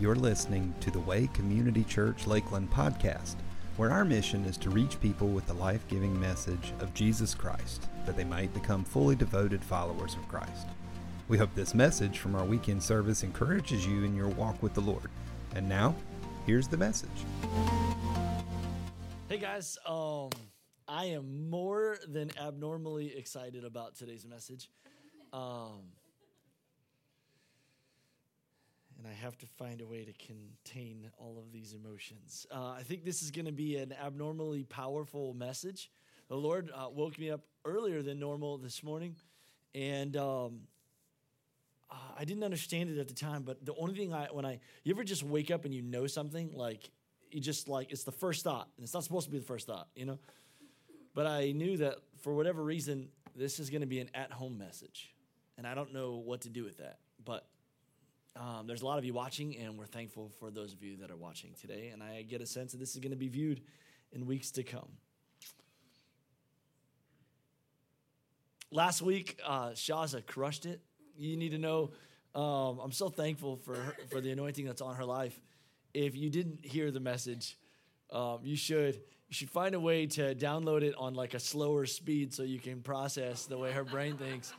You're listening to the Way Community Church Lakeland podcast, where our mission is to reach people with the life giving message of Jesus Christ, that they might become fully devoted followers of Christ. We hope this message from our weekend service encourages you in your walk with the Lord. And now, here's the message. Hey guys, um, I am more than abnormally excited about today's message. Um, and I have to find a way to contain all of these emotions. Uh, I think this is going to be an abnormally powerful message. The Lord uh, woke me up earlier than normal this morning, and um, I didn't understand it at the time. But the only thing I, when I, you ever just wake up and you know something, like you just like it's the first thought, and it's not supposed to be the first thought, you know. But I knew that for whatever reason, this is going to be an at-home message, and I don't know what to do with that, but um, there's a lot of you watching, and we're thankful for those of you that are watching today. And I get a sense that this is going to be viewed in weeks to come. Last week, uh, Shaza crushed it. You need to know um, I'm so thankful for her, for the anointing that's on her life. If you didn't hear the message, um, you should you should find a way to download it on like a slower speed so you can process the way her brain thinks.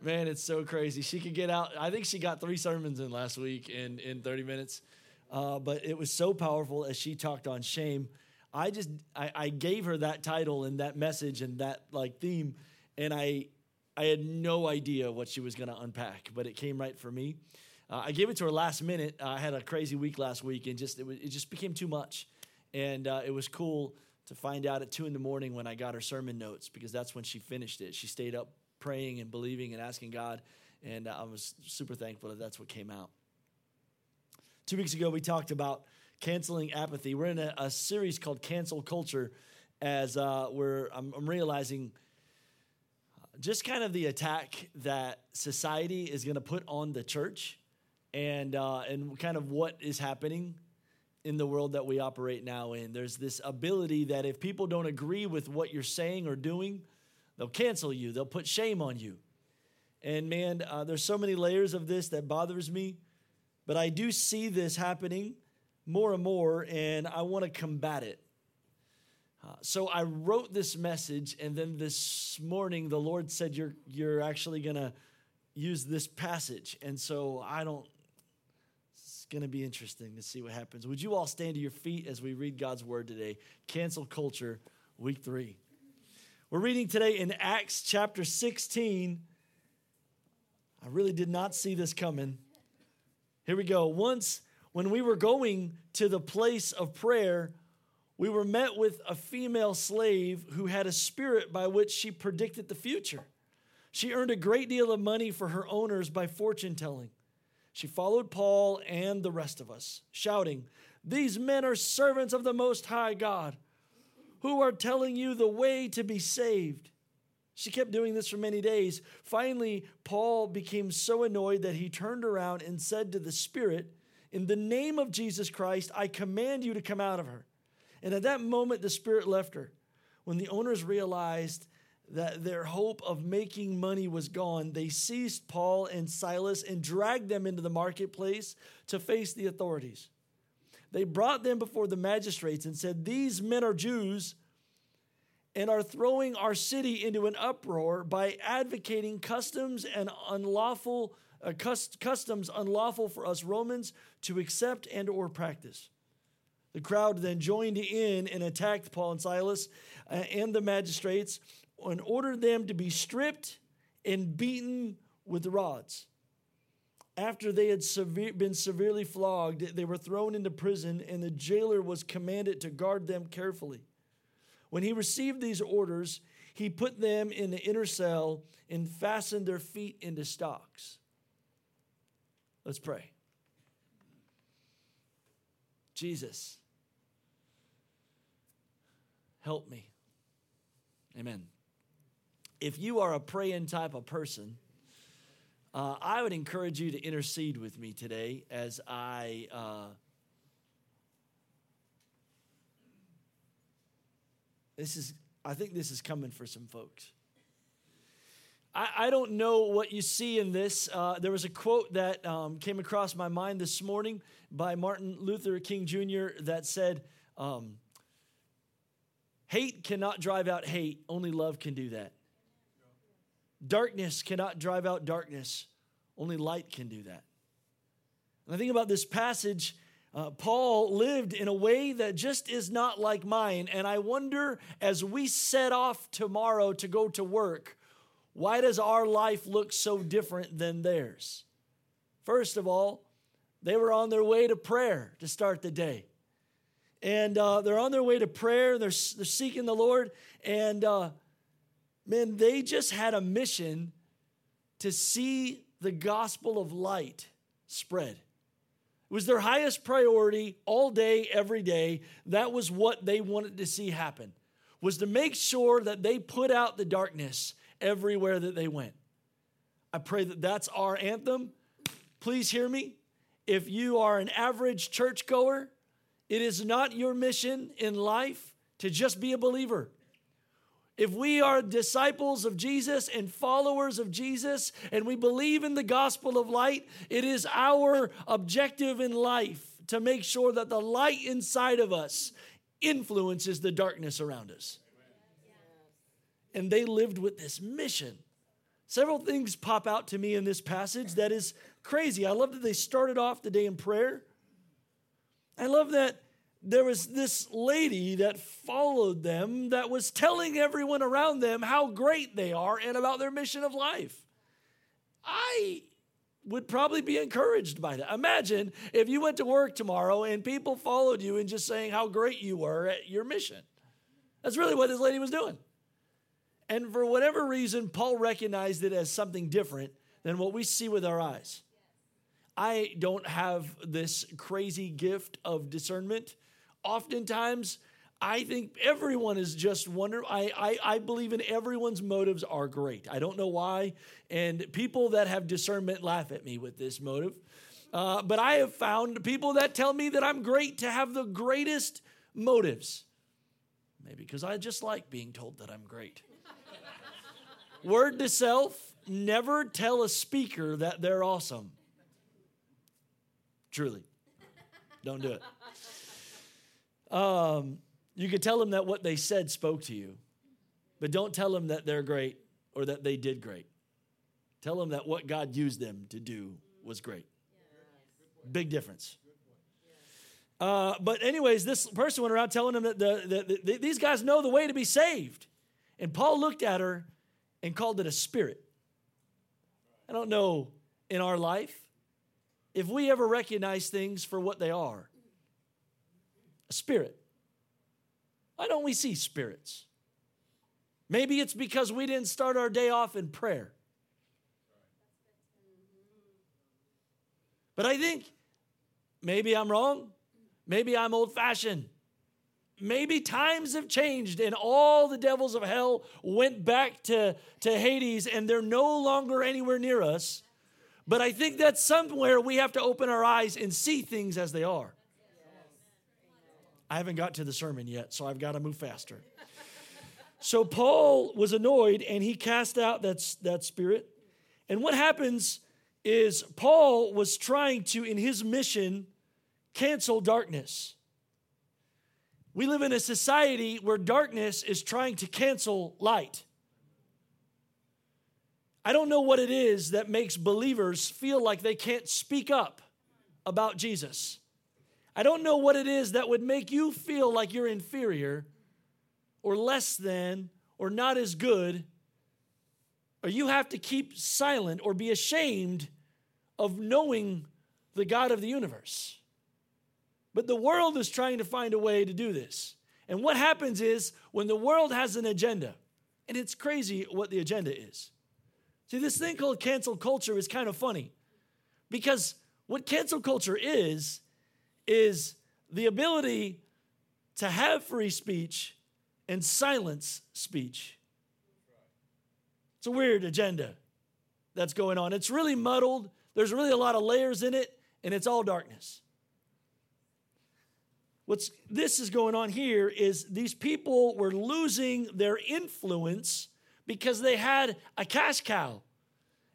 Man, it's so crazy. She could get out. I think she got three sermons in last week in, in 30 minutes. Uh, but it was so powerful as she talked on shame. I just I, I gave her that title and that message and that like theme, and I I had no idea what she was going to unpack, but it came right for me. Uh, I gave it to her last minute. Uh, I had a crazy week last week, and just it, was, it just became too much. And uh, it was cool to find out at two in the morning when I got her sermon notes because that's when she finished it. She stayed up praying and believing and asking God. And I was super thankful that that's what came out. Two weeks ago, we talked about canceling apathy. We're in a, a series called Cancel Culture, as uh, we're, I'm, I'm realizing just kind of the attack that society is going to put on the church and, uh, and kind of what is happening in the world that we operate now in. There's this ability that if people don't agree with what you're saying or doing, They'll cancel you, they'll put shame on you. And man, uh, there's so many layers of this that bothers me, but I do see this happening more and more, and I want to combat it. Uh, so I wrote this message, and then this morning the Lord said, "You're you're actually gonna use this passage," and so I don't. It's going to be interesting to see what happens. Would you all stand to your feet as we read God's word today? Cancel culture, week three. We're reading today in Acts chapter 16. I really did not see this coming. Here we go. Once, when we were going to the place of prayer, we were met with a female slave who had a spirit by which she predicted the future. She earned a great deal of money for her owners by fortune telling. She followed Paul and the rest of us, shouting, These men are servants of the Most High God who are telling you the way to be saved. She kept doing this for many days. Finally, Paul became so annoyed that he turned around and said to the Spirit, In the name of Jesus Christ, I command you to come out of her. And at that moment, the Spirit left her. When the owners realized that their hope of making money was gone, they seized Paul and Silas and dragged them into the marketplace to face the authorities. They brought them before the magistrates and said, These men are Jews and are throwing our city into an uproar by advocating customs and unlawful uh, customs unlawful for us Romans to accept and or practice. The crowd then joined in and attacked Paul and Silas uh, and the magistrates and ordered them to be stripped and beaten with rods. After they had severe, been severely flogged, they were thrown into prison, and the jailer was commanded to guard them carefully. When he received these orders, he put them in the inner cell and fastened their feet into stocks. Let's pray. Jesus, help me. Amen. If you are a praying type of person, uh, I would encourage you to intercede with me today as I. Uh, this is, I think this is coming for some folks. I, I don't know what you see in this. Uh, there was a quote that um, came across my mind this morning by Martin Luther King Jr. that said, um, Hate cannot drive out hate, only love can do that. Darkness cannot drive out darkness, only light can do that. And I think about this passage, uh, Paul lived in a way that just is not like mine. And I wonder as we set off tomorrow to go to work, why does our life look so different than theirs? First of all, they were on their way to prayer to start the day. And uh, they're on their way to prayer, they're, they're seeking the Lord. And uh, man, they just had a mission to see the gospel of light spread. It was their highest priority all day, every day. That was what they wanted to see happen, was to make sure that they put out the darkness everywhere that they went. I pray that that's our anthem. Please hear me. If you are an average churchgoer, it is not your mission in life to just be a believer. If we are disciples of Jesus and followers of Jesus and we believe in the gospel of light, it is our objective in life to make sure that the light inside of us influences the darkness around us. And they lived with this mission. Several things pop out to me in this passage that is crazy. I love that they started off the day in prayer. I love that there was this lady that followed them that was telling everyone around them how great they are and about their mission of life. I would probably be encouraged by that. Imagine if you went to work tomorrow and people followed you and just saying how great you were at your mission. That's really what this lady was doing. And for whatever reason, Paul recognized it as something different than what we see with our eyes. I don't have this crazy gift of discernment oftentimes I think everyone is just wonder. I, I, I believe in everyone's motives are great. I don't know why. And people that have discernment laugh at me with this motive. Uh, but I have found people that tell me that I'm great to have the greatest motives. Maybe because I just like being told that I'm great. Word to self never tell a speaker that they're awesome. Truly. Don't do it. Um, you could tell them that what they said spoke to you, but don't tell them that they're great or that they did great. Tell them that what God used them to do was great. Big difference. Uh, but anyways, this person went around telling them that the, the, the, these guys know the way to be saved. And Paul looked at her and called it a spirit. I don't know in our life if we ever recognize things for what they are a spirit. Why don't we see spirits? Maybe it's because we didn't start our day off in prayer. But I think maybe I'm wrong. Maybe I'm old fashioned. Maybe times have changed and all the devils of hell went back to, to Hades and they're no longer anywhere near us. But I think that somewhere we have to open our eyes and see things as they are. I haven't got to the sermon yet, so I've got to move faster. so Paul was annoyed and he cast out that, that spirit. And what happens is Paul was trying to, in his mission, cancel darkness. We live in a society where darkness is trying to cancel light. I don't know what it is that makes believers feel like they can't speak up about Jesus. I don't know what it is that would make you feel like you're inferior or less than or not as good, or you have to keep silent or be ashamed of knowing the God of the universe. But the world is trying to find a way to do this. And what happens is when the world has an agenda, and it's crazy what the agenda is. See, this thing called cancel culture is kind of funny because what cancel culture is, is the ability to have free speech and silence speech. It's a weird agenda that's going on. It's really muddled, there's really a lot of layers in it, and it's all darkness. What's this is going on here is these people were losing their influence because they had a cash cow.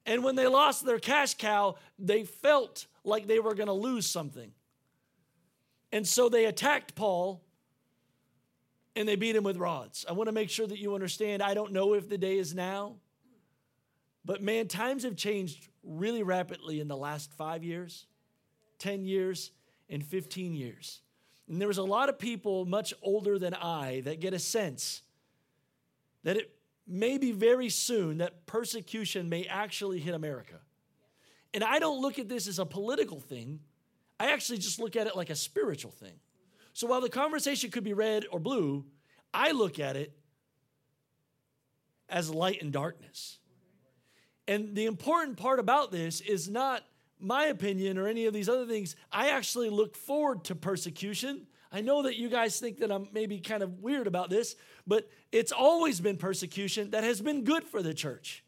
And when they lost their cash cow, they felt like they were going to lose something. And so they attacked Paul and they beat him with rods. I want to make sure that you understand. I don't know if the day is now, but man, times have changed really rapidly in the last five years, 10 years, and 15 years. And there was a lot of people much older than I that get a sense that it may be very soon that persecution may actually hit America. And I don't look at this as a political thing, I actually just look at it like a spiritual thing. So while the conversation could be red or blue, I look at it as light and darkness. And the important part about this is not my opinion or any of these other things. I actually look forward to persecution. I know that you guys think that I'm maybe kind of weird about this, but it's always been persecution that has been good for the church.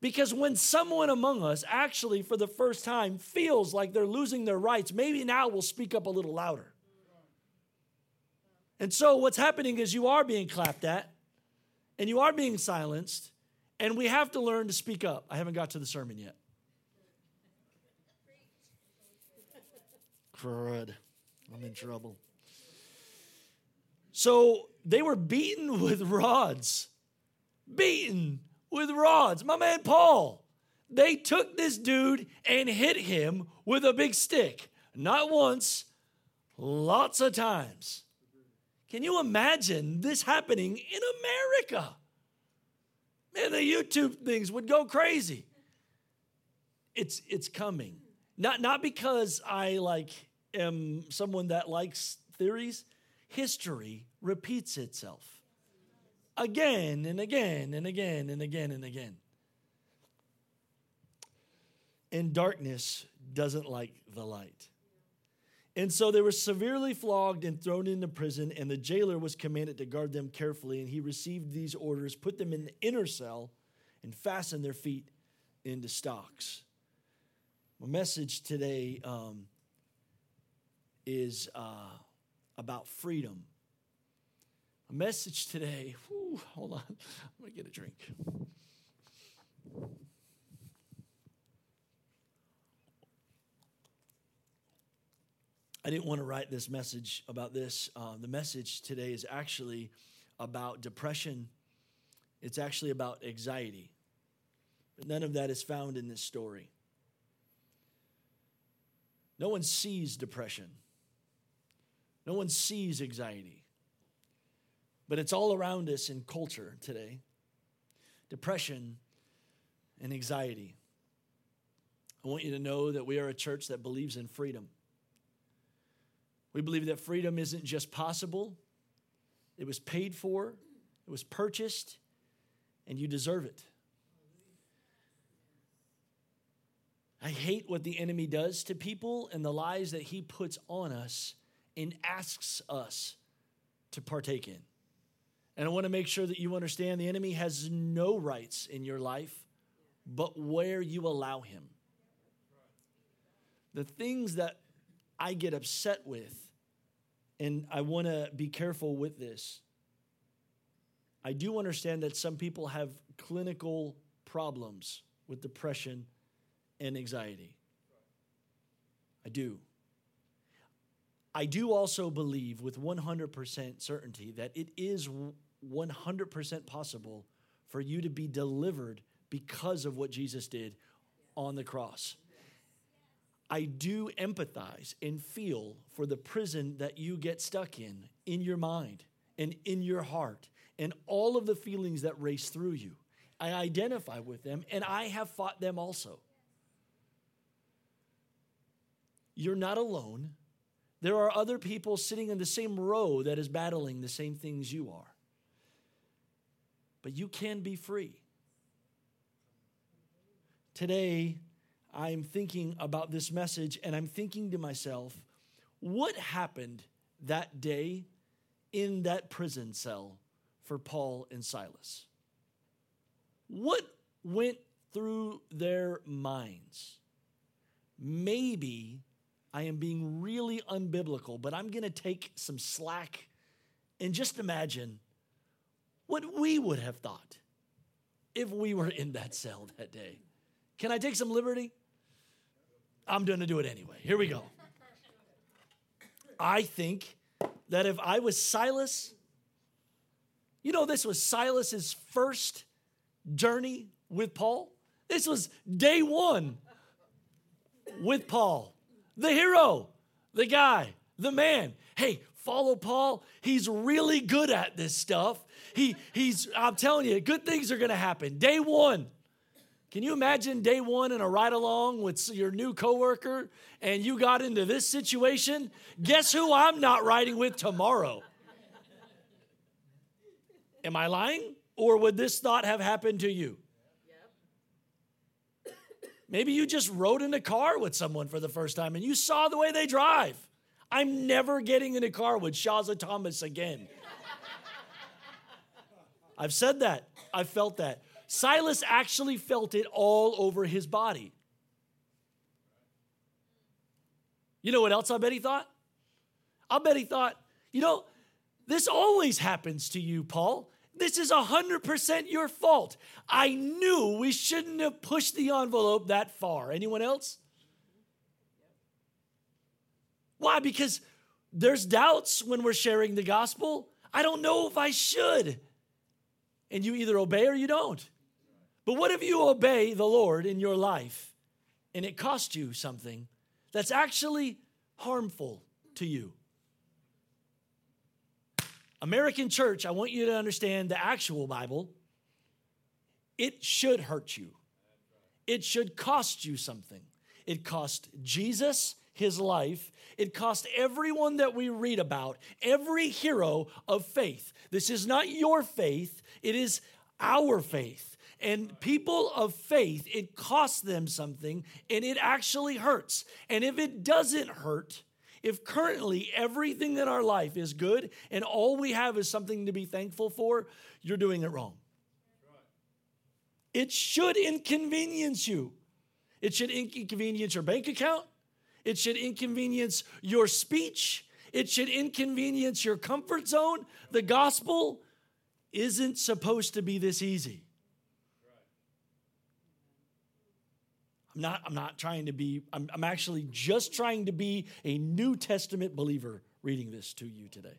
Because when someone among us actually, for the first time, feels like they're losing their rights, maybe now we'll speak up a little louder. And so, what's happening is you are being clapped at and you are being silenced, and we have to learn to speak up. I haven't got to the sermon yet. Crud. I'm in trouble. So, they were beaten with rods. Beaten with rods. My man Paul, they took this dude and hit him with a big stick. Not once, lots of times. Can you imagine this happening in America? Man, the YouTube things would go crazy. It's it's coming. Not not because I like am someone that likes theories. History repeats itself again and again and again and again and again. And darkness doesn't like the light. And so they were severely flogged and thrown into prison, and the jailer was commanded to guard them carefully. And he received these orders, put them in the inner cell, and fastened their feet into stocks. My message today um, is uh, about freedom. A message today. Hold on. I'm to get a drink. I didn't want to write this message about this. Uh, the message today is actually about depression, it's actually about anxiety. But none of that is found in this story. No one sees depression, no one sees anxiety but it's all around us in culture today depression and anxiety. I want you to know that we are a church that believes in freedom. We believe that freedom isn't just possible, it was paid for, it was purchased, and you deserve it. I hate what the enemy does to people and the lies that he puts on us and asks us to partake in. And I want to make sure that you understand the enemy has no rights in your life but where you allow him. The things that I get upset with, and I want to be careful with this. I do understand that some people have clinical problems with depression and anxiety. I do. I do also believe with 100% certainty that it is 100% possible for you to be delivered because of what Jesus did on the cross. I do empathize and feel for the prison that you get stuck in, in your mind and in your heart, and all of the feelings that race through you. I identify with them, and I have fought them also. You're not alone. There are other people sitting in the same row that is battling the same things you are but you can be free. Today, I'm thinking about this message and I'm thinking to myself, what happened that day in that prison cell for Paul and Silas? What went through their minds? Maybe I am being really unbiblical, but I'm going to take some slack and just imagine what we would have thought if we were in that cell that day. Can I take some liberty? I'm going to do it anyway. Here we go. I think that if I was Silas, you know, this was Silas's first journey with Paul. This was day one with Paul, the hero, the guy, the man. Hey, follow Paul. He's really good at this stuff. He, he's, I'm telling you, good things are going to happen. Day one. Can you imagine day one in a ride along with your new coworker and you got into this situation? Guess who I'm not riding with tomorrow? Am I lying? Or would this thought have happened to you? Maybe you just rode in a car with someone for the first time and you saw the way they drive. I'm never getting in a car with Shaza Thomas again. I've said that. I've felt that. Silas actually felt it all over his body. You know what else I bet he thought? I bet he thought, you know, this always happens to you, Paul. This is 100% your fault. I knew we shouldn't have pushed the envelope that far. Anyone else? Why? Because there's doubts when we're sharing the gospel. I don't know if I should. And you either obey or you don't. But what if you obey the Lord in your life and it costs you something that's actually harmful to you? American church, I want you to understand the actual Bible. It should hurt you. It should cost you something. It cost Jesus his life. It cost everyone that we read about, every hero of faith. This is not your faith, it is our faith. And people of faith, it costs them something and it actually hurts. And if it doesn't hurt, if currently everything in our life is good and all we have is something to be thankful for, you're doing it wrong. It should inconvenience you. It should inconvenience your bank account. It should inconvenience your speech. It should inconvenience your comfort zone. The gospel isn't supposed to be this easy. I'm not, I'm not trying to be, I'm, I'm actually just trying to be a New Testament believer reading this to you today.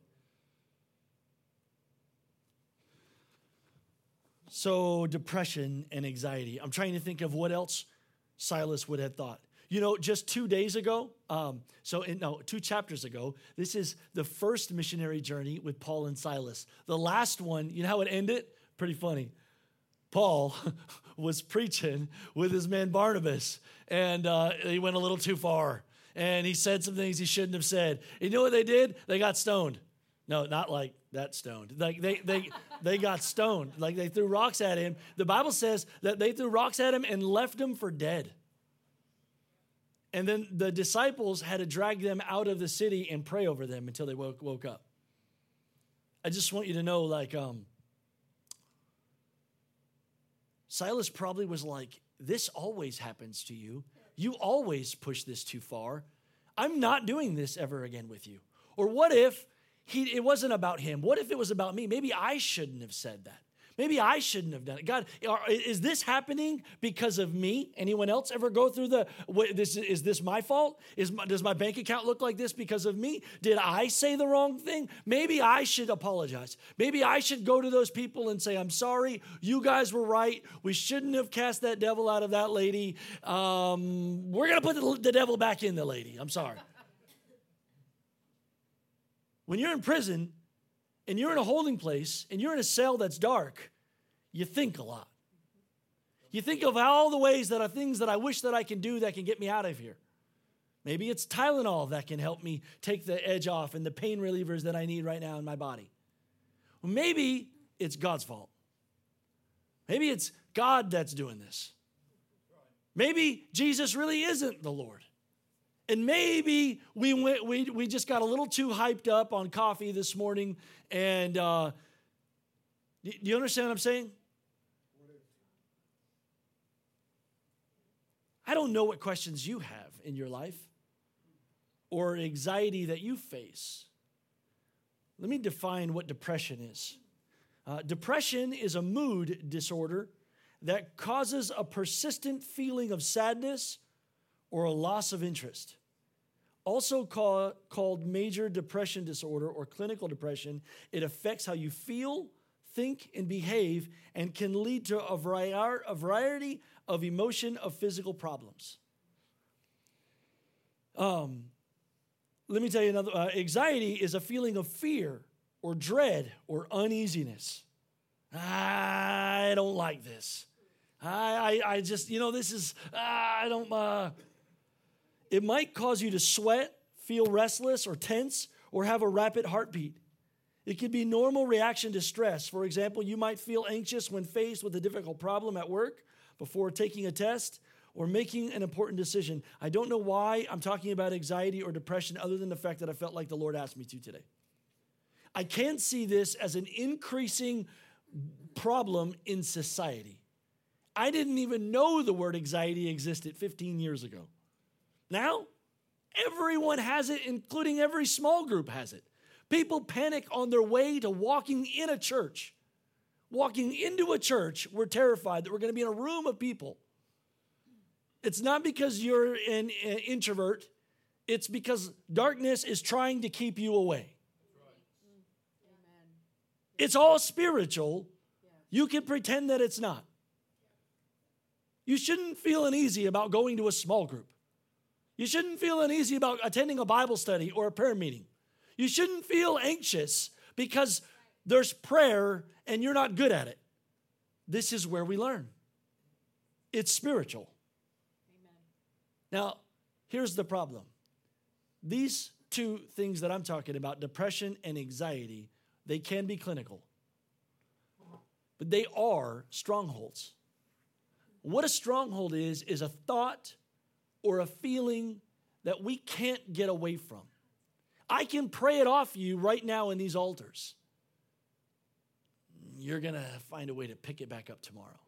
So, depression and anxiety. I'm trying to think of what else Silas would have thought. You know, just two days ago, um, so in, no, two chapters ago, this is the first missionary journey with Paul and Silas. The last one, you know how it ended? Pretty funny. Paul was preaching with his man Barnabas, and uh, he went a little too far. And he said some things he shouldn't have said. You know what they did? They got stoned. No, not like that stoned. Like they they they got stoned. Like they threw rocks at him. The Bible says that they threw rocks at him and left him for dead. And then the disciples had to drag them out of the city and pray over them until they woke, woke up. I just want you to know, like, um, Silas probably was like, This always happens to you. You always push this too far. I'm not doing this ever again with you. Or what if he, it wasn't about him? What if it was about me? Maybe I shouldn't have said that. Maybe I shouldn't have done it. God, is this happening because of me? Anyone else ever go through the, this, is this my fault? Is my, does my bank account look like this because of me? Did I say the wrong thing? Maybe I should apologize. Maybe I should go to those people and say, I'm sorry. You guys were right. We shouldn't have cast that devil out of that lady. Um, we're going to put the, the devil back in the lady. I'm sorry. When you're in prison, and you're in a holding place and you're in a cell that's dark, you think a lot. You think of all the ways that are things that I wish that I can do that can get me out of here. Maybe it's Tylenol that can help me take the edge off and the pain relievers that I need right now in my body. Maybe it's God's fault. Maybe it's God that's doing this. Maybe Jesus really isn't the Lord. And maybe we, went, we, we just got a little too hyped up on coffee this morning. And uh, do you understand what I'm saying? I don't know what questions you have in your life or anxiety that you face. Let me define what depression is. Uh, depression is a mood disorder that causes a persistent feeling of sadness or a loss of interest. Also call, called major depression disorder or clinical depression, it affects how you feel, think, and behave and can lead to a variety of emotion of physical problems. Um, let me tell you another uh, anxiety is a feeling of fear or dread or uneasiness. I don't like this. I, I, I just, you know, this is, I don't, uh, it might cause you to sweat, feel restless or tense, or have a rapid heartbeat. It could be normal reaction to stress. For example, you might feel anxious when faced with a difficult problem at work before taking a test or making an important decision. I don't know why I'm talking about anxiety or depression other than the fact that I felt like the Lord asked me to today. I can't see this as an increasing problem in society. I didn't even know the word anxiety existed 15 years ago. Now, everyone has it, including every small group has it. People panic on their way to walking in a church. Walking into a church, we're terrified that we're going to be in a room of people. It's not because you're an, an introvert, it's because darkness is trying to keep you away. It's all spiritual. You can pretend that it's not. You shouldn't feel uneasy about going to a small group. You shouldn't feel uneasy about attending a Bible study or a prayer meeting. You shouldn't feel anxious because there's prayer and you're not good at it. This is where we learn. It's spiritual. Amen. Now, here's the problem these two things that I'm talking about, depression and anxiety, they can be clinical, but they are strongholds. What a stronghold is, is a thought or a feeling that we can't get away from. I can pray it off you right now in these altars. You're going to find a way to pick it back up tomorrow.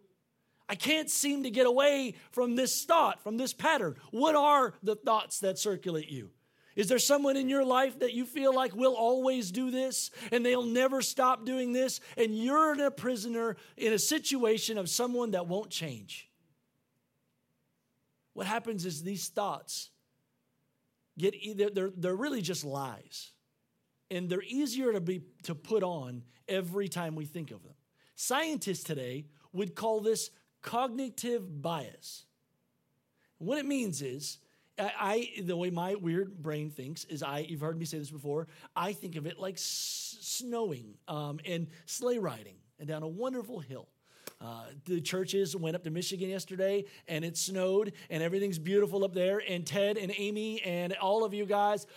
I can't seem to get away from this thought, from this pattern. What are the thoughts that circulate you? Is there someone in your life that you feel like will always do this and they'll never stop doing this? And you're in a prisoner in a situation of someone that won't change. What happens is these thoughts get either they're, they're really just lies. And they're easier to be to put on every time we think of them. Scientists today would call this cognitive bias. What it means is I, the way my weird brain thinks is I you've heard me say this before I think of it like s- snowing um, and sleigh riding and down a wonderful hill uh, the churches went up to Michigan yesterday and it snowed and everything's beautiful up there. And Ted and Amy and all of you guys.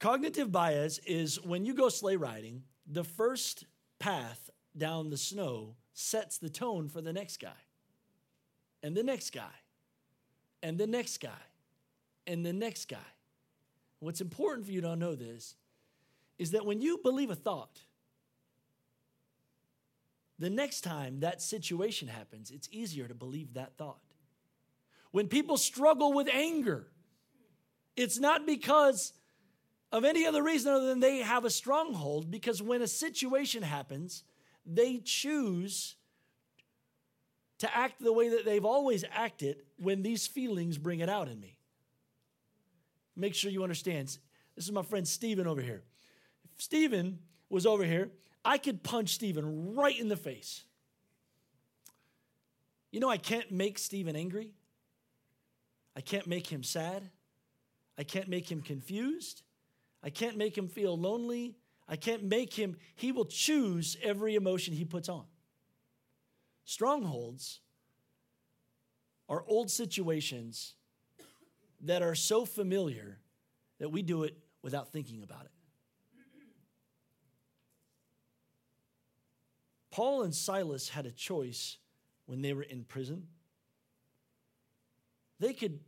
Cognitive bias is when you go sleigh riding, the first path down the snow sets the tone for the next guy, and the next guy, and the next guy, and the next guy. What's important for you to know this is that when you believe a thought, the next time that situation happens, it's easier to believe that thought. When people struggle with anger, it's not because of any other reason other than they have a stronghold, because when a situation happens, they choose to act the way that they've always acted when these feelings bring it out in me. Make sure you understand. This is my friend Stephen over here. Stephen was over here, I could punch Stephen right in the face. You know, I can't make Stephen angry. I can't make him sad. I can't make him confused. I can't make him feel lonely. I can't make him, he will choose every emotion he puts on. Strongholds are old situations that are so familiar that we do it without thinking about it. Paul and Silas had a choice when they were in prison. They could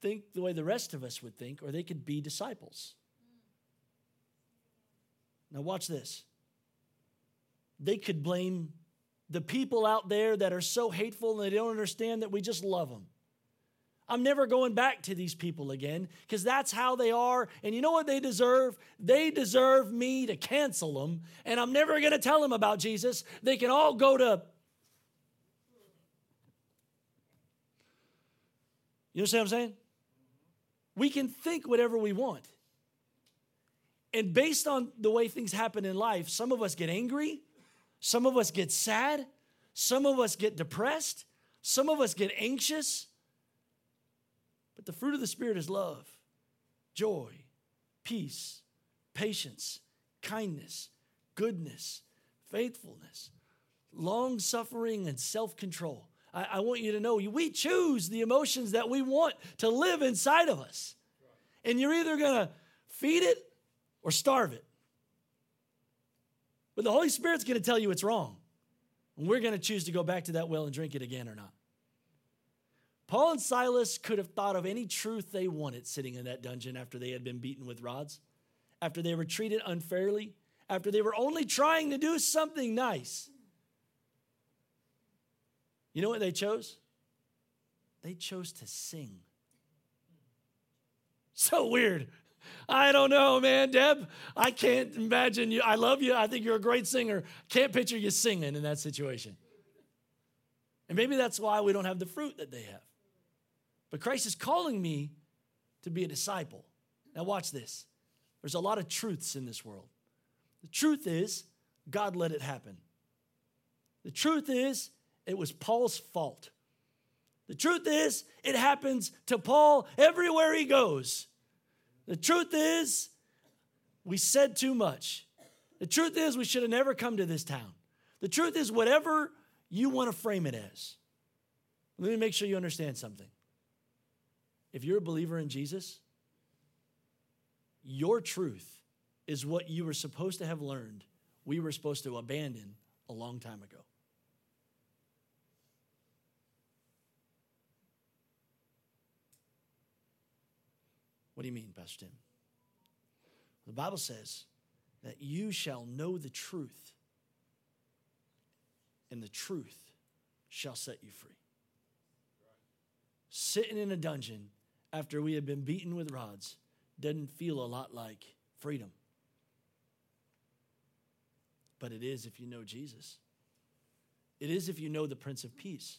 think the way the rest of us would think, or they could be disciples. Now, watch this. They could blame the people out there that are so hateful and they don't understand that we just love them. I'm never going back to these people again because that's how they are. And you know what they deserve? They deserve me to cancel them. And I'm never going to tell them about Jesus. They can all go to. You understand what I'm saying? We can think whatever we want. And based on the way things happen in life, some of us get angry, some of us get sad, some of us get depressed, some of us get anxious. But the fruit of the Spirit is love, joy, peace, patience, kindness, goodness, faithfulness, long suffering, and self control. I, I, want you to know we choose the emotions that we want to live inside of us. And you're either going to feed it or starve it. But the Holy Spirit's going to tell you it's wrong. And we're going to choose to go back to that well and drink it again or not. Paul and Silas could have thought of any truth they wanted sitting in that dungeon after they had been beaten with rods, after they were treated unfairly, after they were only trying to do something nice. You know what they chose? They chose to sing. So weird. I don't know, man. Deb, I can't imagine you. I love you. I think you're a great singer. Can't picture you singing in that situation. And maybe that's why we don't have the fruit that they have. But Christ is calling me to be a disciple. Now, watch this. There's a lot of truths in this world. The truth is, God let it happen. The truth is, it was Paul's fault. The truth is, it happens to Paul everywhere he goes. The truth is, we said too much. The truth is, we should have never come to this town. The truth is, whatever you want to frame it as. Let me make sure you understand something. If you're a believer in Jesus, your truth is what you were supposed to have learned, we were supposed to abandon a long time ago. What do you mean, Pastor Tim? The Bible says that you shall know the truth, and the truth shall set you free. Sitting in a dungeon after we had been beaten with rods doesn't feel a lot like freedom. But it is if you know Jesus. It is if you know the Prince of Peace.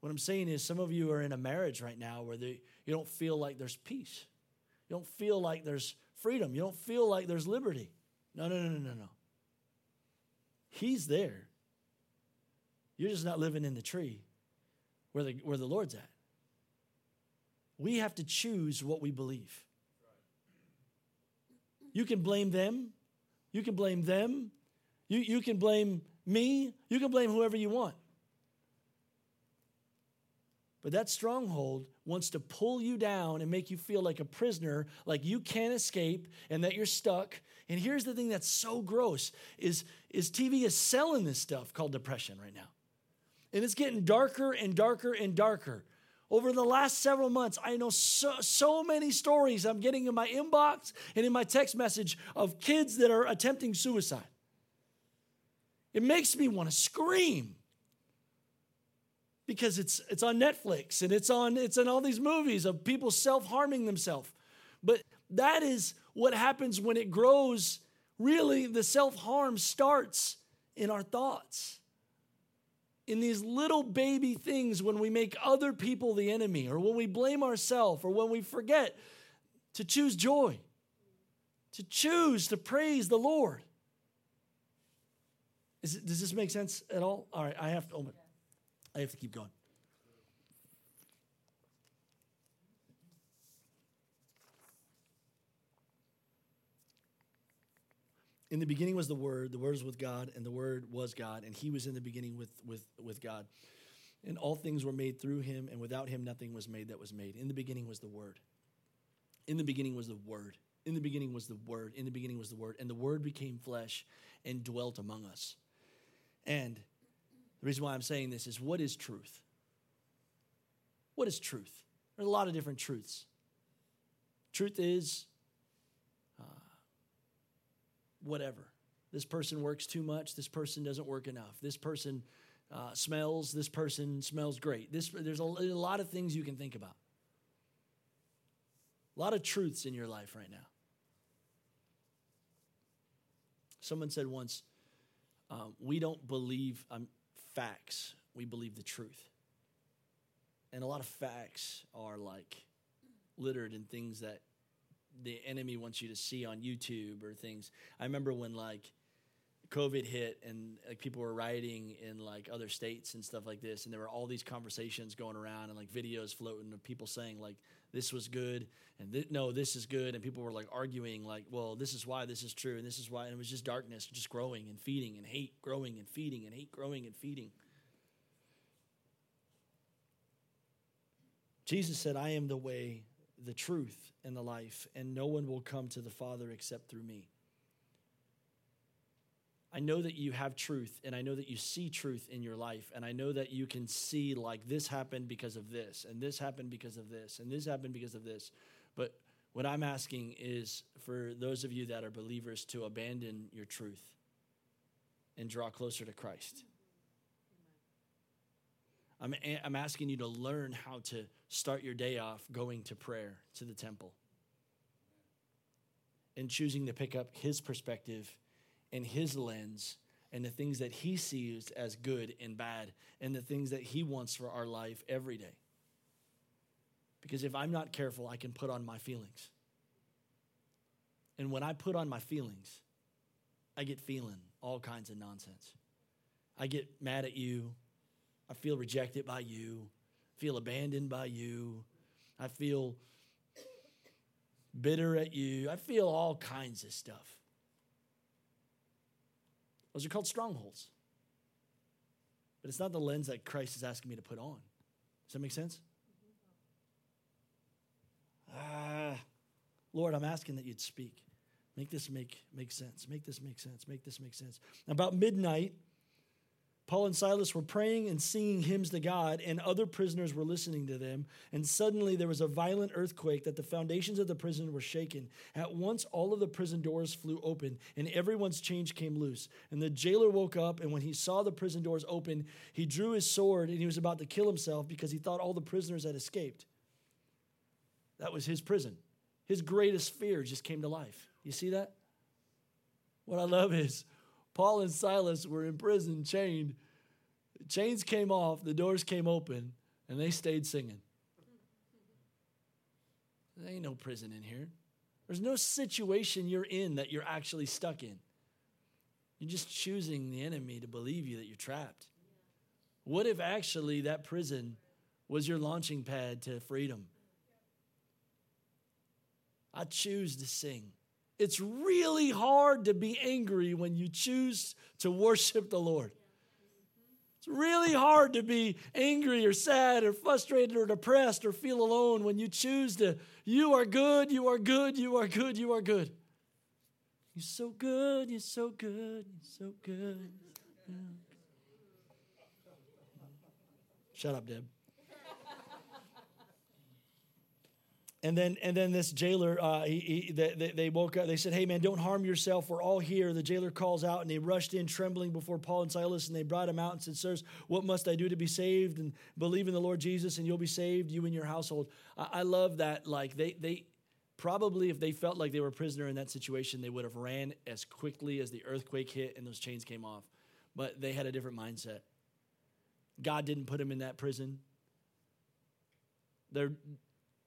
What I'm saying is, some of you are in a marriage right now where they, you don't feel like there's peace. You don't feel like there's freedom. You don't feel like there's liberty. No, no, no, no, no, no. He's there. You're just not living in the tree where the, where the Lord's at. We have to choose what we believe. You can blame them. You can blame them. You, you can blame me. You can blame whoever you want. But that stronghold wants to pull you down and make you feel like a prisoner, like you can't escape and that you're stuck. And here's the thing that's so gross is, is TV is selling this stuff called depression right now. And it's getting darker and darker and darker. Over the last several months, I know so, so many stories I'm getting in my inbox and in my text message of kids that are attempting suicide. It makes me want to scream because it's it's on Netflix and it's on it's in all these movies of people self-harming themselves. But that is what happens when it grows. Really, the self-harm starts in our thoughts. In these little baby things when we make other people the enemy or when we blame ourselves or when we forget to choose joy, to choose to praise the Lord. It, does this make sense at all? All right, I have to. Oh I have to keep going. In the beginning was the Word, the Word was with God, and the Word was God, and He was in the beginning with, with, with God. And all things were made through Him, and without Him nothing was made that was made. In the beginning was the Word. In the beginning was the Word. In the beginning was the Word. In the beginning was the Word. And the Word became flesh and dwelt among us. And the reason why I'm saying this is what is truth? What is truth? There's a lot of different truths. Truth is whatever. This person works too much. This person doesn't work enough. This person uh, smells. This person smells great. This, there's a, a lot of things you can think about. A lot of truths in your life right now. Someone said once, um, we don't believe um, facts, we believe the truth. And a lot of facts are like littered in things that the enemy wants you to see on YouTube or things. I remember when like COVID hit and like people were rioting in like other states and stuff like this, and there were all these conversations going around and like videos floating of people saying like this was good and th- no, this is good, and people were like arguing like, well, this is why this is true and this is why, and it was just darkness, just growing and feeding and hate growing and feeding and hate growing and feeding. Jesus said, I am the way, the truth, and the life, and no one will come to the Father except through me. I know that you have truth, and I know that you see truth in your life, and I know that you can see, like, this happened because of this, and this happened because of this, and this happened because of this. But what I'm asking is for those of you that are believers to abandon your truth and draw closer to Christ. I'm, I'm asking you to learn how to start your day off going to prayer, to the temple, and choosing to pick up his perspective and his lens and the things that he sees as good and bad and the things that he wants for our life every day. Because if I'm not careful, I can put on my feelings. And when I put on my feelings, I get feeling all kinds of nonsense. I get mad at you. I feel rejected by you, I feel abandoned by you. I feel bitter at you. I feel all kinds of stuff. Those are called strongholds. But it's not the lens that Christ is asking me to put on. Does that make sense? Ah, Lord, I'm asking that you'd speak. Make this make, make sense. Make this make sense. Make this make sense. About midnight, Paul and Silas were praying and singing hymns to God, and other prisoners were listening to them. And suddenly there was a violent earthquake that the foundations of the prison were shaken. At once all of the prison doors flew open, and everyone's chains came loose. And the jailer woke up, and when he saw the prison doors open, he drew his sword and he was about to kill himself because he thought all the prisoners had escaped. That was his prison. His greatest fear just came to life. You see that? What I love is Paul and Silas were in prison, chained. chains came off, the doors came open, and they stayed singing. There ain't no prison in here. There's no situation you're in that you're actually stuck in. You're just choosing the enemy to believe you that you're trapped. What if actually that prison was your launching pad to freedom? I choose to sing. It's really hard to be angry when you choose to worship the Lord. It's really hard to be angry or sad or frustrated or depressed or feel alone when you choose to, you are good, you are good, you are good, you are good. You're so good, you're so good, you're so good. Yeah. Shut up, Deb. And then, and then this jailer, uh, he, he, they, they woke up. They said, "Hey, man, don't harm yourself. We're all here." The jailer calls out, and they rushed in, trembling before Paul and Silas, and they brought him out and said, "Sirs, what must I do to be saved?" And believe in the Lord Jesus, and you'll be saved, you and your household. I, I love that. Like they, they probably, if they felt like they were a prisoner in that situation, they would have ran as quickly as the earthquake hit and those chains came off. But they had a different mindset. God didn't put them in that prison. They're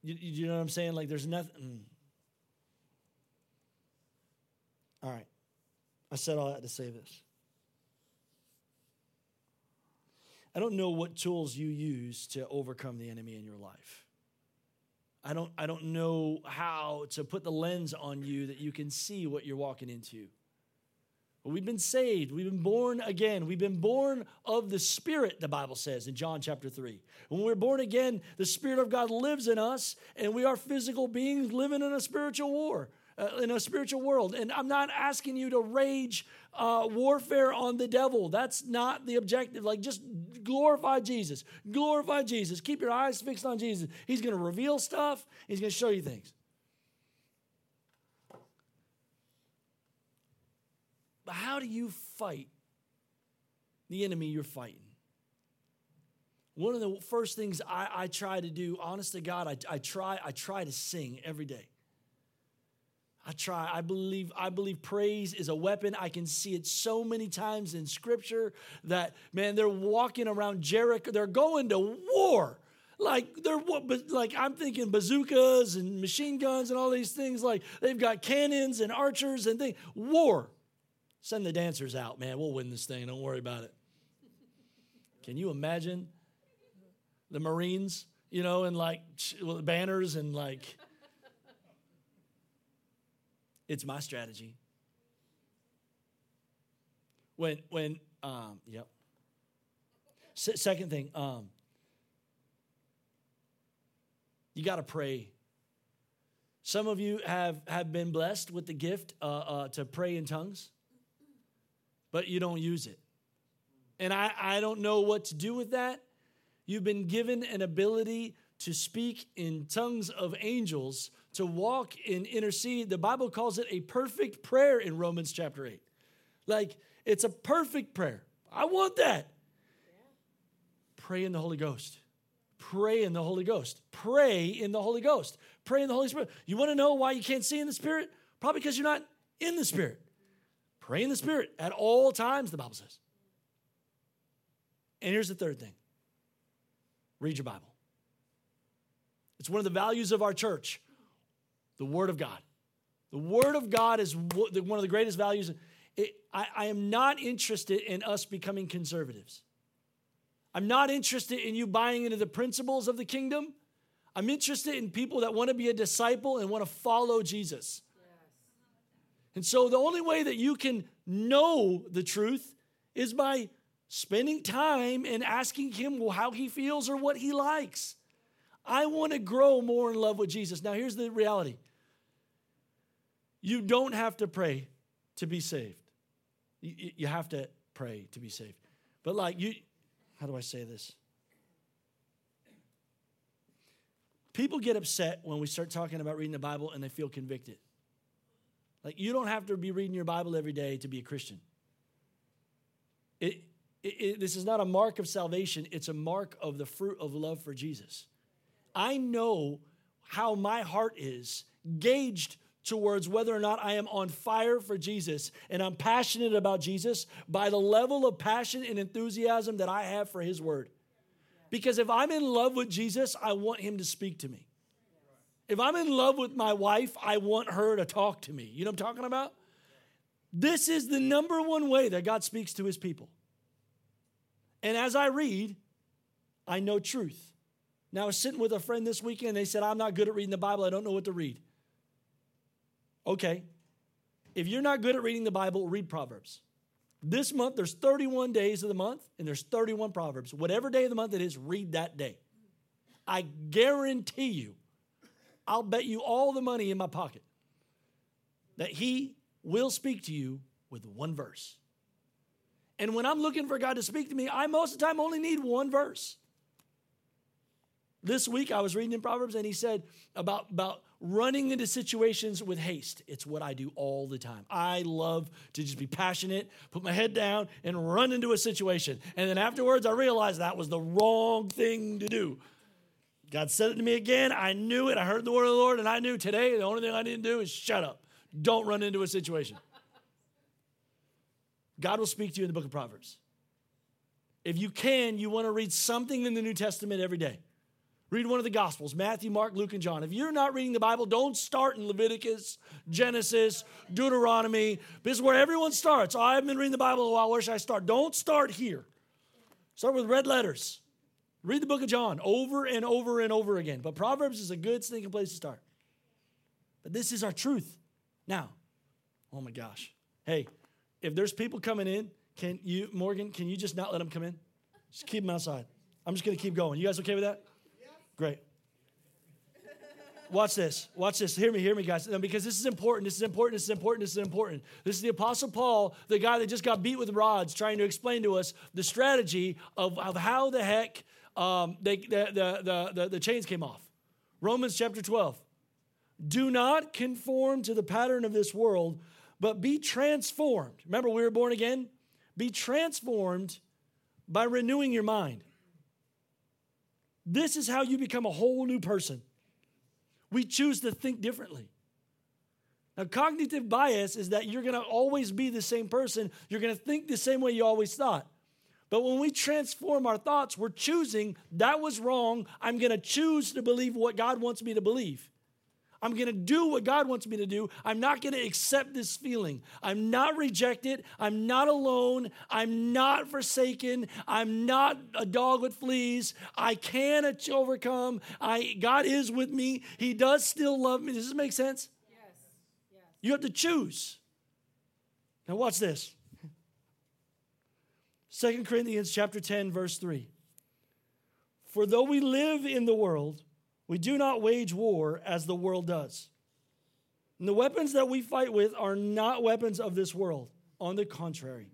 you, you know what I'm saying? Like there's nothing. Mm. All right. I said all that to say this. I don't know what tools you use to overcome the enemy in your life. I don't, I don't know how to put the lens on you that you can see what you're walking into. We've been saved. We've been born again. We've been born of the Spirit, the Bible says in John chapter 3. When we're born again, the Spirit of God lives in us, and we are physical beings living in a spiritual war, uh, in a spiritual world. And I'm not asking you to rage uh, warfare on the devil. That's not the objective. Like, just glorify Jesus. Glorify Jesus. Keep your eyes fixed on Jesus. He's going to reveal stuff, He's going to show you things. But how do you fight the enemy you're fighting? one of the first things I, I try to do, honest to God, I, I try, I try to sing every day. I try. I believe I believe praise is a weapon. I can see it so many times in scripture that man, they're walking around Jericho. They're going to war. Like they're like I'm thinking bazookas and machine guns and all these things. Like they've got cannons and archers and things. War. Send the dancers out, man. We'll win this thing. Don't worry about it. Can you imagine the Marines, you know, and like banners and like it's my strategy. When, when, um, yep. S- second thing, um, you got to pray. Some of you have, have been blessed with the gift uh, uh, to pray in tongues, but you don't use it. And I, I don't know what to do with that. You've been given an ability to speak in tongues of angels, to walk and intercede. The Bible calls it a perfect prayer in Romans chapter 8. Like, it's a perfect prayer. I want that. Pray in the Holy Ghost. Pray in the Holy Ghost. Pray in the Holy Ghost. Pray in the Holy Spirit. You want to know why you can't see in the Spirit? Probably because you're not in the Spirit. Pray in the Spirit at all times, the Bible says. And here's the third thing read your Bible. It's one of the values of our church the Word of God. The Word of God is one of the greatest values. It, I, I am not interested in us becoming conservatives. I'm not interested in you buying into the principles of the kingdom. I'm interested in people that want to be a disciple and want to follow Jesus. And so the only way that you can know the truth is by spending time and asking him how he feels or what he likes. I want to grow more in love with Jesus. Now, here's the reality you don't have to pray to be saved, you, have to pray to be saved. But, like, you, how do I say this? People get upset when we start talking about reading the Bible and they feel convicted. Like, you don't have to be reading your Bible every day to be a Christian. It, it, it, this is not a mark of salvation, it's a mark of the fruit of love for Jesus. I know how my heart is gauged towards whether or not I am on fire for Jesus and I'm passionate about Jesus by the level of passion and enthusiasm that I have for His Word. Because if I'm in love with Jesus, I want Him to speak to me. If I'm in love with my wife, I want her to talk to me. You know what I'm talking about? This is the number one way that God speaks to His people. And as I read, I know truth. Now, I was sitting with a friend this weekend. They said, I'm not good at reading the Bible. I don't know what to read. Okay. If you're not good at reading the Bible, read Proverbs. This month, there's 31 days of the month, and there's 31 Proverbs. Whatever day of the month it is, read that day. I guarantee you, I'll bet you all the money in my pocket that He will speak to you with one verse. And when I'm looking for God to speak to me, I most of the time only need one verse. This week I was reading in Proverbs and he said about, about running into situations with haste. It's what I do all the time. I love to just be passionate, put my head down, and run into a situation. And then afterwards I realized that was the wrong thing to do. God said it to me again. I knew it. I heard the word of the Lord, and I knew today the only thing I need to do is shut up. Don't run into a situation. God will speak to you in the book of Proverbs. If you can, you want to read something in the New Testament every day. Read one of the Gospels Matthew, Mark, Luke, and John. If you're not reading the Bible, don't start in Leviticus, Genesis, Deuteronomy. This is where everyone starts. Oh, I haven't been reading the Bible a while. Where should I start? Don't start here. Start with red letters. Read the book of John over and over and over again. But Proverbs is a good stinking place to start. But this is our truth. Now, oh my gosh. Hey, if there's people coming in, can you, Morgan, can you just not let them come in? Just keep them outside. I'm just going to keep going. You guys okay with that? Great. Watch this. Watch this. Hear me, hear me, guys. Because this is important. This is important. This is important. This is important. This is the Apostle Paul, the guy that just got beat with rods, trying to explain to us the strategy of, of how the heck um, they, the, the, the, the chains came off. Romans chapter 12. Do not conform to the pattern of this world, but be transformed. Remember, we were born again? Be transformed by renewing your mind This is how you become a whole new person. We choose to think differently. Now, cognitive bias is that you're going to always be the same person. You're going to think the same way you always thought. But when we transform our thoughts, we're choosing that was wrong. I'm going to choose to believe what God wants me to believe. I'm going to do what God wants me to do. I'm not going to accept this feeling. I'm not rejected. I'm not alone. I'm not forsaken. I'm not a dog with fleas. I can overcome. I God is with me. He does still love me. Does this make sense? Yes. yes. You have to choose. Now watch this. 2 Corinthians chapter 10 verse 3. For though we live in the world, we do not wage war as the world does. And the weapons that we fight with are not weapons of this world. On the contrary,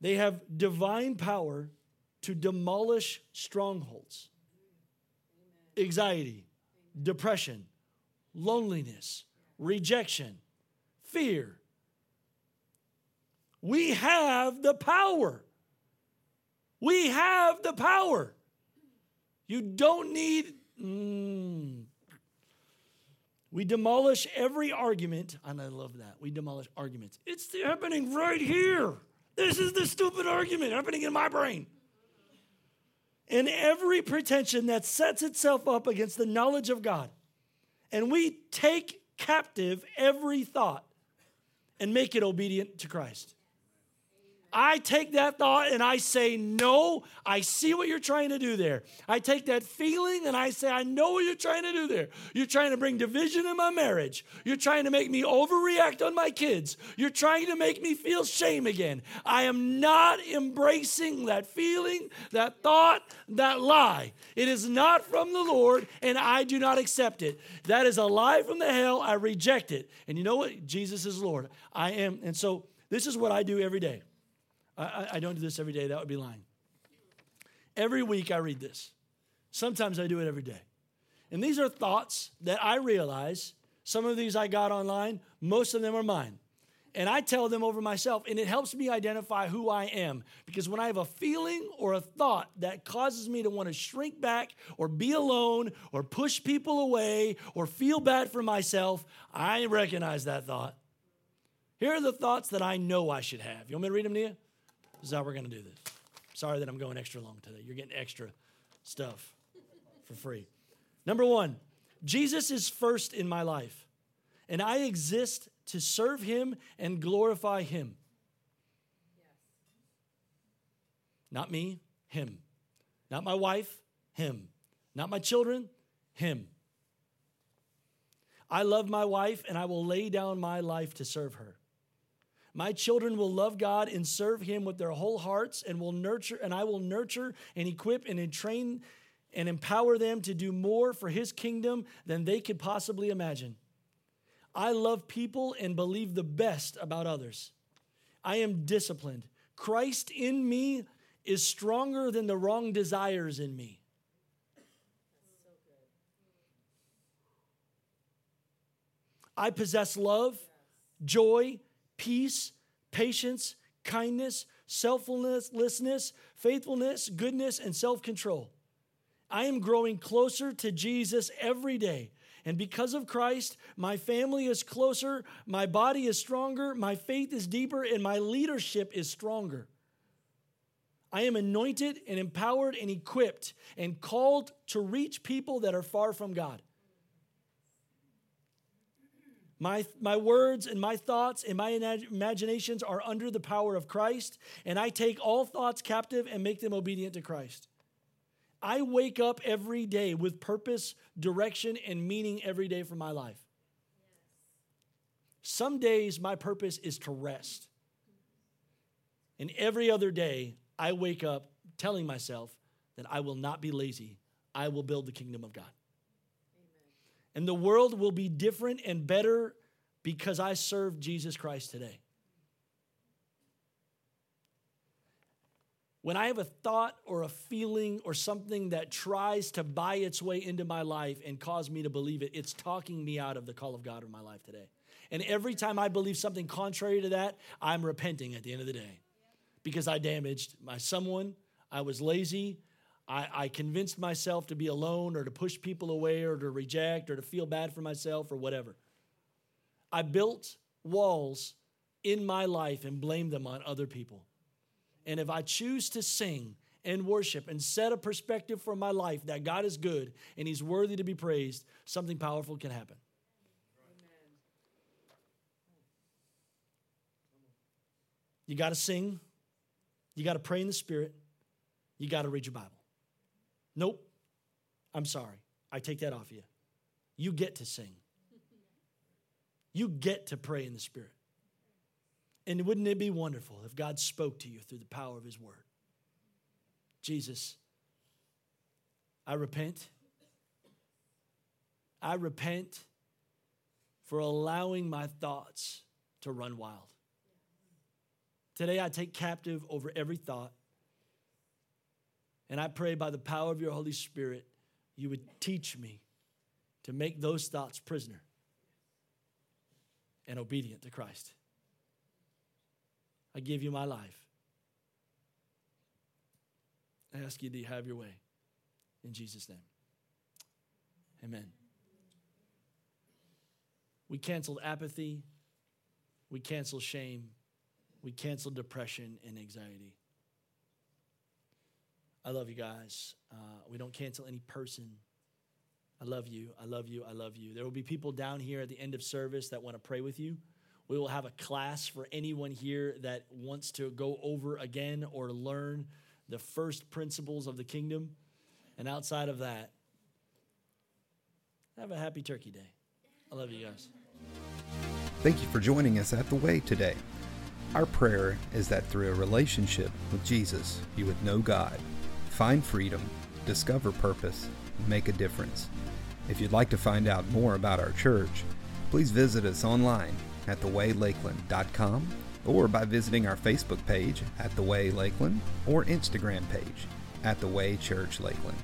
they have divine power to demolish strongholds, anxiety, depression, loneliness, rejection, fear. We have the power. We have the power. You don't need. Mm. We demolish every argument, and I love that. We demolish arguments. It's happening right here. This is the stupid argument happening in my brain. And every pretension that sets itself up against the knowledge of God. And we take captive every thought and make it obedient to Christ. I take that thought and I say, No, I see what you're trying to do there. I take that feeling and I say, I know what you're trying to do there. You're trying to bring division in my marriage. You're trying to make me overreact on my kids. You're trying to make me feel shame again. I am not embracing that feeling, that thought, that lie. It is not from the Lord and I do not accept it. That is a lie from the hell. I reject it. And you know what? Jesus is Lord. I am. And so this is what I do every day. I, I don't do this every day, that would be lying. Every week I read this. Sometimes I do it every day. And these are thoughts that I realize. Some of these I got online, most of them are mine. And I tell them over myself, and it helps me identify who I am. Because when I have a feeling or a thought that causes me to want to shrink back or be alone or push people away or feel bad for myself, I recognize that thought. Here are the thoughts that I know I should have. You want me to read them to you? This is how we're going to do this. Sorry that I'm going extra long today. You're getting extra stuff for free. Number one, Jesus is first in my life, and I exist to serve him and glorify him. Not me, him. Not my wife, him. Not my children, him. I love my wife and I will lay down my life to serve her. My children will love God and serve him with their whole hearts and will nurture and I will nurture and equip and train and empower them to do more for his kingdom than they could possibly imagine. I love people and believe the best about others. I am disciplined. Christ in me is stronger than the wrong desires in me. I possess love, joy, peace, patience, kindness, selflessness, faithfulness, goodness, and self control. I am growing closer to Jesus every day. And because of Christ, my family is closer, my body is stronger, my faith is deeper, and my leadership is stronger. I am anointed and empowered and equipped and called to reach people that are far from God. My, my words and my thoughts and my imaginations are under the power of Christ, and I take all thoughts captive and make them obedient to Christ. I wake up every day with purpose, direction, and meaning every day for my life. Some days my purpose is to rest. And every other day, I wake up telling myself that I will not be lazy. I will build the kingdom of God. And the world will be different and better because I serve Jesus Christ today. When I have a thought or a feeling or something that tries to buy its way into my life and cause me to believe it, it's talking me out of the call of God in my life today. And every time I believe something contrary to that, I'm repenting at the end of the day because I damaged my someone, I was lazy, I, I convinced myself to be alone or to push people away or to reject or to feel bad for myself or whatever. I built walls in my life and blamed them on other people. And if I choose to sing and worship and set a perspective for my life that God is good and He's worthy to be praised, something powerful can happen. You got to sing. You got to pray in the Spirit. You got to read your Bible. Nope. I'm sorry. I take that off you. You get to sing. You get to pray in the Spirit. And wouldn't it be wonderful if God spoke to you through the power of His Word? Jesus, I repent. I repent for allowing my thoughts to run wild. Today, I take captive over every thought. And I pray by the power of your Holy Spirit, you would teach me to make those thoughts prisoner and obedient to Christ. I give you my life. I ask you to have your way. In Jesus' name. Amen. We canceled apathy. We canceled shame. We canceled depression and anxiety. I love you guys. Uh, we don't cancel any person. I love you. I love you. I love you. There will be people down here at the end of service that want to pray with you. We will have a class for anyone here that wants to go over again or learn the first principles of the kingdom. And outside of that, have a happy Turkey Day. I love you guys. Thank you for joining us at The Way today. Our prayer is that through a relationship with Jesus, you would know God, find freedom, discover purpose, make a difference. If you'd like to find out more about our church, please visit us online at thewaylakeland.com or by visiting our Facebook page at The Way Lakeland or Instagram page at The Way Church Lakeland.